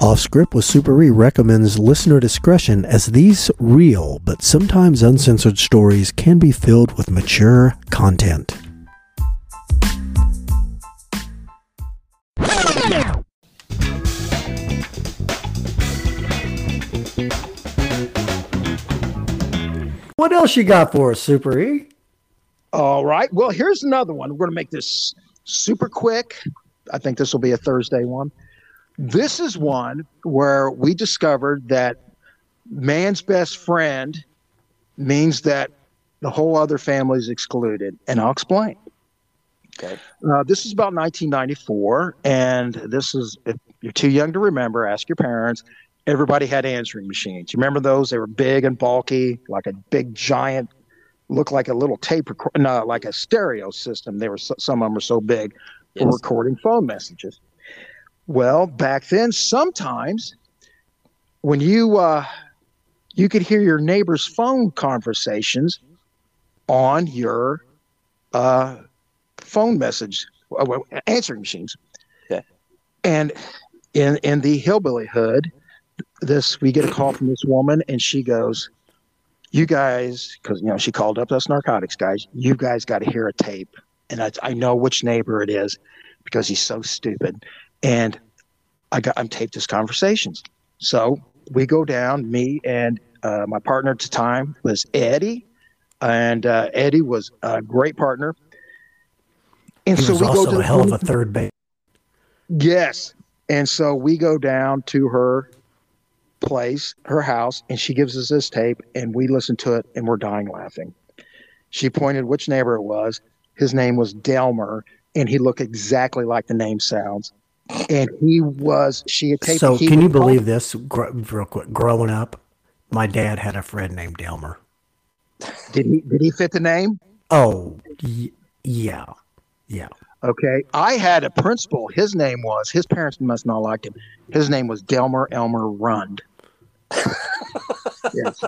Off Script with Super E recommends listener discretion as these real but sometimes uncensored stories can be filled with mature content. What else you got for us, Super E? All right. Well, here's another one. We're going to make this super quick. I think this will be a Thursday one. This is one where we discovered that man's best friend means that the whole other family is excluded, and I'll explain. Okay. Uh, this is about 1994, and this is if you're too young to remember, ask your parents. Everybody had answering machines. You remember those? They were big and bulky, like a big giant, looked like a little tape, record, no, like a stereo system. They were so, some of them were so big for Yes. recording phone messages. Well, back then, sometimes when you uh, you could hear your neighbor's phone conversations on your uh, phone message uh, answering machines. Yeah. And in in the hillbilly hood, this we get a call from this woman, and she goes, "You guys, because you know she called up us narcotics guys. You guys got to hear a tape, and I, I know which neighbor it is because he's so stupid, and I got I'm taped his conversations. So we go down, me and uh, my partner at the time was Eddie, and uh, Eddie was a great partner. And He so we go also to a hell of a third base. Yes. And so we go down to her place, her house, and she gives us this tape, and we listen to it, and we're dying laughing. She pointed which neighbor it was. His name was Delmer, and he looked exactly like the name sounds. And he was, she had taken. So, can you was- believe this? Gr- real quick, growing up, my dad had a friend named Delmer. Did he, did he fit the name? Oh, y- yeah, yeah. Okay. I had a principal. His name was, his parents must not like him. His name was Delmer Elmer Rund. yes.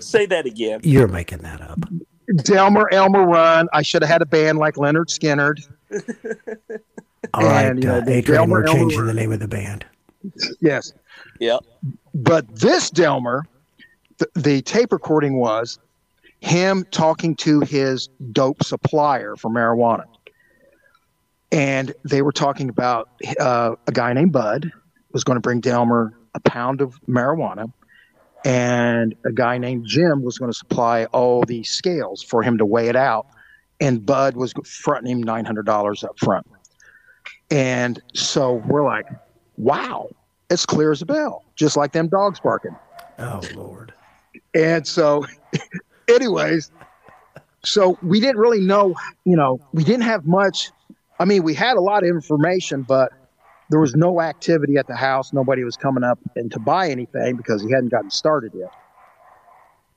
Say that again. You're making that up. Delmer Elmer Run. I should have had a band like Lynyrd Skynyrd. All right, And, you know, uh, the Adrian, Delmer we're changing Elmer- the name of the band. Yes. Yep. But this Delmer, the, the tape recording was him talking to his dope supplier for marijuana. And they were talking about uh, a guy named Bud was going to bring Delmer a pound of marijuana. And a guy named Jim was going to supply all the scales for him to weigh it out. And Bud was fronting him $900 up front. And so we're like, wow, it's clear as a bell, just like them dogs barking. Oh Lord. And so, anyways, so we didn't really know, you know, we didn't have much. I mean, we had a lot of information, but there was no activity at the house. Nobody was coming up and to buy anything because he hadn't gotten started yet.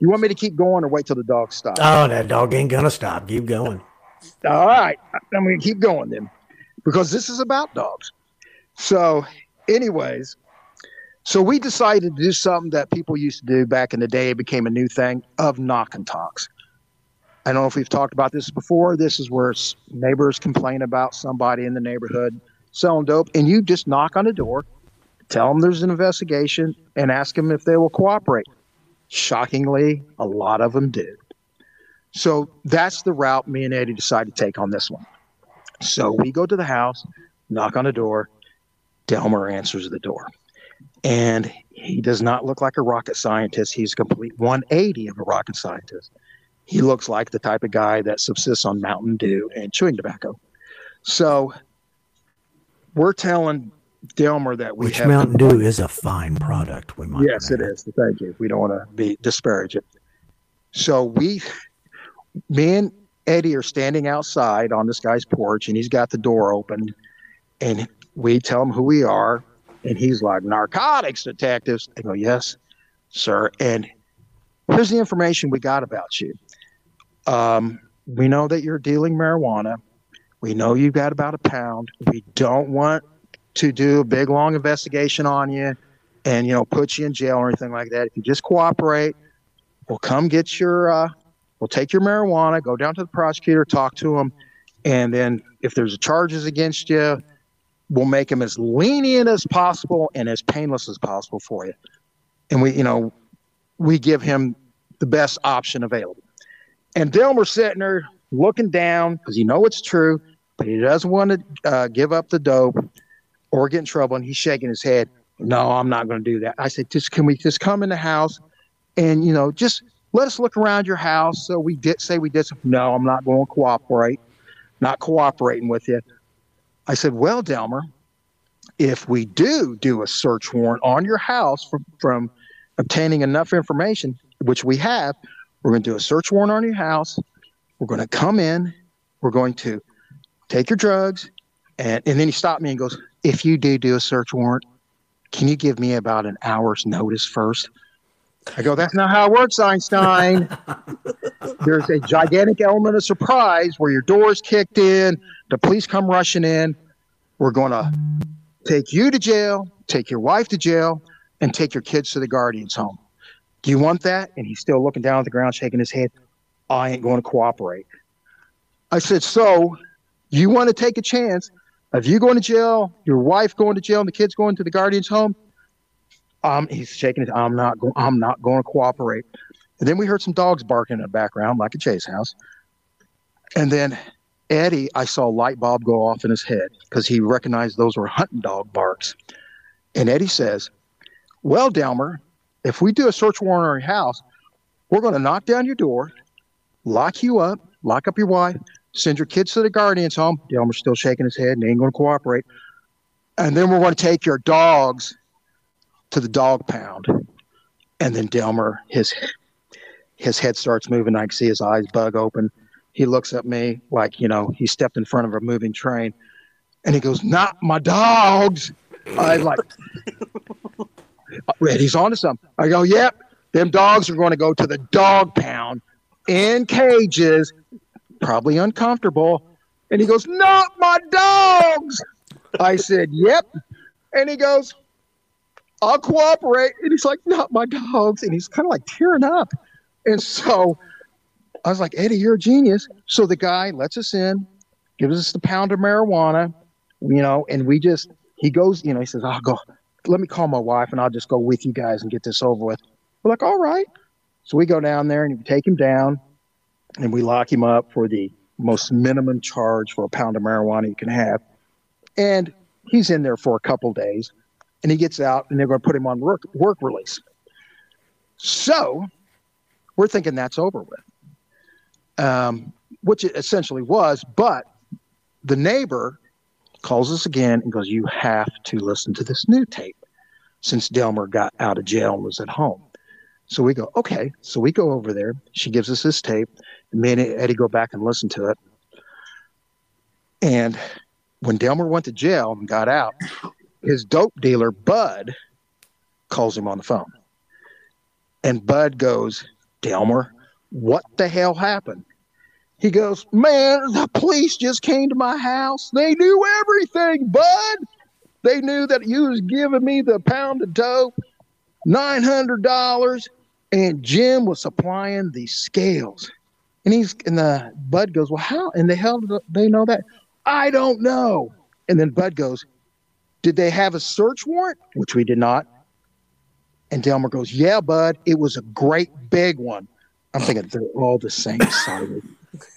You want me to keep going or wait till the dogs stop? Oh, that dog ain't gonna stop. Keep going. All right. I'm going to keep going then because this is about dogs. So, anyways, so we decided to do something that people used to do back in the day. It became a new thing of knock and talks. I don't know if we've talked about this before. This is where neighbors complain about somebody in the neighborhood selling dope, and you just knock on the door, tell them there's an investigation, and ask them if they will cooperate. Shockingly, a lot of them did. So that's the route me and Eddie decided to take on this one. So we go to the house, knock on the door. Delmer answers the door. And he does not look like a rocket scientist. He's a complete 180 of a rocket scientist. He looks like the type of guy that subsists on Mountain Dew and chewing tobacco. So we're telling Delmer that we Which have Mountain Dew is a fine product. We might. Yes, it is. Thank you. We don't want to be disparage it. So we, me and Eddie are standing outside on this guy's porch, and he's got the door open, and we tell him who we are, and he's like, "Narcotics detectives." I go, "Yes, sir." And here's the information we got about you. Um, we know that you're dealing marijuana. We know you've got about a pound. We don't want to do a big long investigation on you and you know put you in jail or anything like that. If you just cooperate, we'll come get your, uh, we'll take your marijuana, go down to the prosecutor, talk to him, and then if there's charges against you, we'll make him as lenient as possible and as painless as possible for you. And we, you know, we give him the best option available. And Delmer's sitting there looking down because he know it's true, but he doesn't want to uh, give up the dope or get in trouble. And he's shaking his head. No, I'm not going to do that. I said, just can we just come in the house and you know just let us look around your house. So we did say we did. Some, no, I'm not going to cooperate. Not cooperating with you. I said, well, Delmer, if we do do a search warrant on your house from, from obtaining enough information, which we have, we're going to do a search warrant on your house. We're going to come in. We're going to take your drugs. And, and then he stopped me and goes, if you do do a search warrant, can you give me about an hour's notice first? I go, that's not how it works, Einstein. There's a gigantic element of surprise where your door's kicked in, the police come rushing in. We're going to take you to jail, take your wife to jail, and take your kids to the guardian's home. Do you want that? And he's still looking down at the ground, shaking his head. I ain't going to cooperate. I said, So you want to take a chance of you going to jail, your wife going to jail, and the kids going to the guardian's home? Um, he's shaking his. I'm not going. I'm not going to cooperate. And then we heard some dogs barking in the background, like a chase house. And then Eddie, I saw a light bulb go off in his head because he recognized those were hunting dog barks. And Eddie says, "Well, Delmer, if we do a search warrant on your house, we're going to knock down your door, lock you up, lock up your wife, send your kids to the guardian's home. Delmer's still shaking his head and ain't going to cooperate. And then we're going to take your dogs to the dog pound. And then Delmer, his his head starts moving. I can see his eyes bug open. He looks at me like, you know, he stepped in front of a moving train. And he goes, Not my dogs. I like Eddie's onto something. I go, Yep, them dogs are going to go to the dog pound in cages, probably uncomfortable. And he goes, Not my dogs. I said, Yep. And he goes, I'll cooperate. And he's like, Not my dogs. And he's kind of like tearing up. And so I was like, Eddie, you're a genius. So the guy lets us in, gives us the pound of marijuana, you know, and we just, he goes, you know, he says, I'll go, let me call my wife and I'll just go with you guys and get this over with. We're like, all right. So we go down there and we take him down and we lock him up for the most minimum charge for a pound of marijuana you can have. And he's in there for a couple days and he gets out and they're going to put him on work, work release. So we're thinking that's over with, um, which it essentially was. But the neighbor calls us again and goes, You have to listen to this new tape since Delmer got out of jail and was at home. So we go, Okay. So we go over there. She gives us this tape. And me and Eddie go back and listen to it. And when Delmer went to jail and got out, his dope dealer, Bud, calls him on the phone. And Bud goes, Delmer, what the hell happened? He goes, Man, the police just came to my house. They knew everything, Bud. They knew that you was giving me the pound of dope, $900, and Jim was supplying the scales. And he's and the Bud goes, Well, how in the hell do they know that? I don't know. And then Bud goes, Did they have a search warrant? Which we did not. And Delmer goes, Yeah, Bud, it was a great big one. I'm thinking they're all the same size.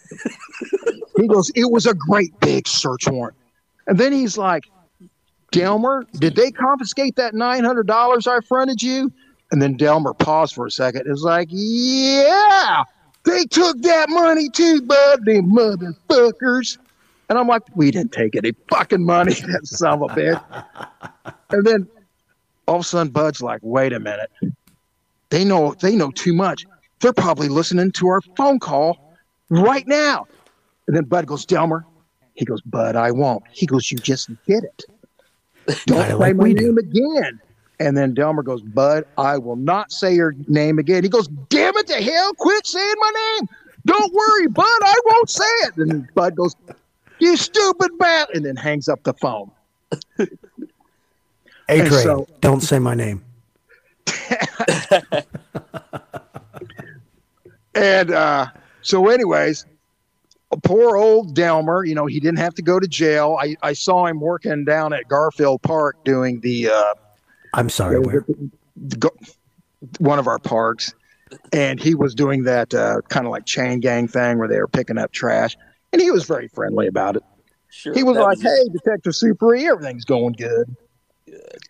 he goes, It was a great big search warrant. And then he's like, Delmer, did they confiscate that $900 I fronted you? And then Delmer paused for a second. It was like, Yeah, they took that money too, bud, them motherfuckers. And I'm like, We didn't take any fucking money, that son of a bitch. And then all of a sudden, Bud's like, Wait a minute. They know they know too much. They're probably listening to our phone call right now. And then Bud goes, Delmer. He goes, Bud, I won't. He goes, You just did it. Don't say like my do. name again. And then Delmer goes, Bud, I will not say your name again. He goes, Damn it to hell, quit saying my name. Don't worry, Bud, I won't say it. And Bud goes, You stupid bat. And then hangs up the phone. Adrian, so- don't say my name. And uh, so, anyways, poor old Delmer, you know, he didn't have to go to jail. I, I saw him working down at Garfield Park doing the, uh, I'm sorry, where? the go- one of our parks, and he was doing that uh, kind of like chain gang thing where they were picking up trash, and he was very friendly about it. Sure. He was that like, "Hey, Detective Super E, everything's going good."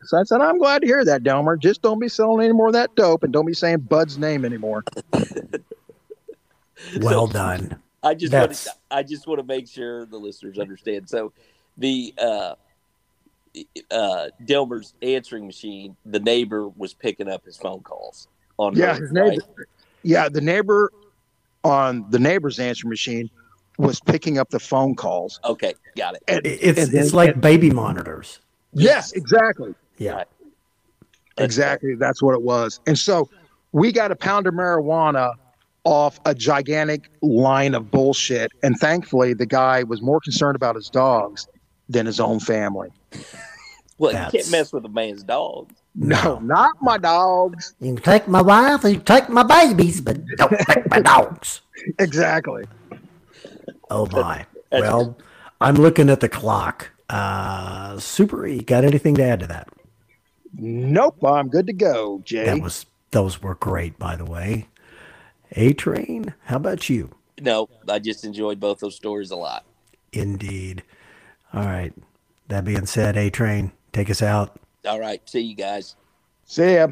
So I said, "I'm glad to hear that, Delmer. Just don't be selling any more of that dope, and don't be saying Bud's name anymore." Well done. I just want to, I just want to make sure the listeners understand. So, the uh, uh, Delmer's answering machine, the neighbor was picking up his phone calls on. Yeah, her, his neighbor. right? Yeah, the neighbor on the neighbor's answering machine was picking up the phone calls. Okay, got it. And, It's and then- it's like baby monitors. yes, exactly. Yeah. Right. Exactly. That's what it was. And so we got a pound of marijuana off a gigantic line of bullshit. And thankfully, the guy was more concerned about his dogs than his own family. Well, you can't mess with a man's dog. No, not my dogs. You can take my wife, you can take my babies, but don't take my dogs. Exactly. Oh my. That's- Well, I'm looking at the clock. Uh Super E, got anything to add to that? Nope. I'm good to go, Jay. That was those were great, by the way. A train, how about you? No, I just enjoyed both those stories a lot. Indeed. All right. That being said, A train, take us out. All right, see you guys. See ya.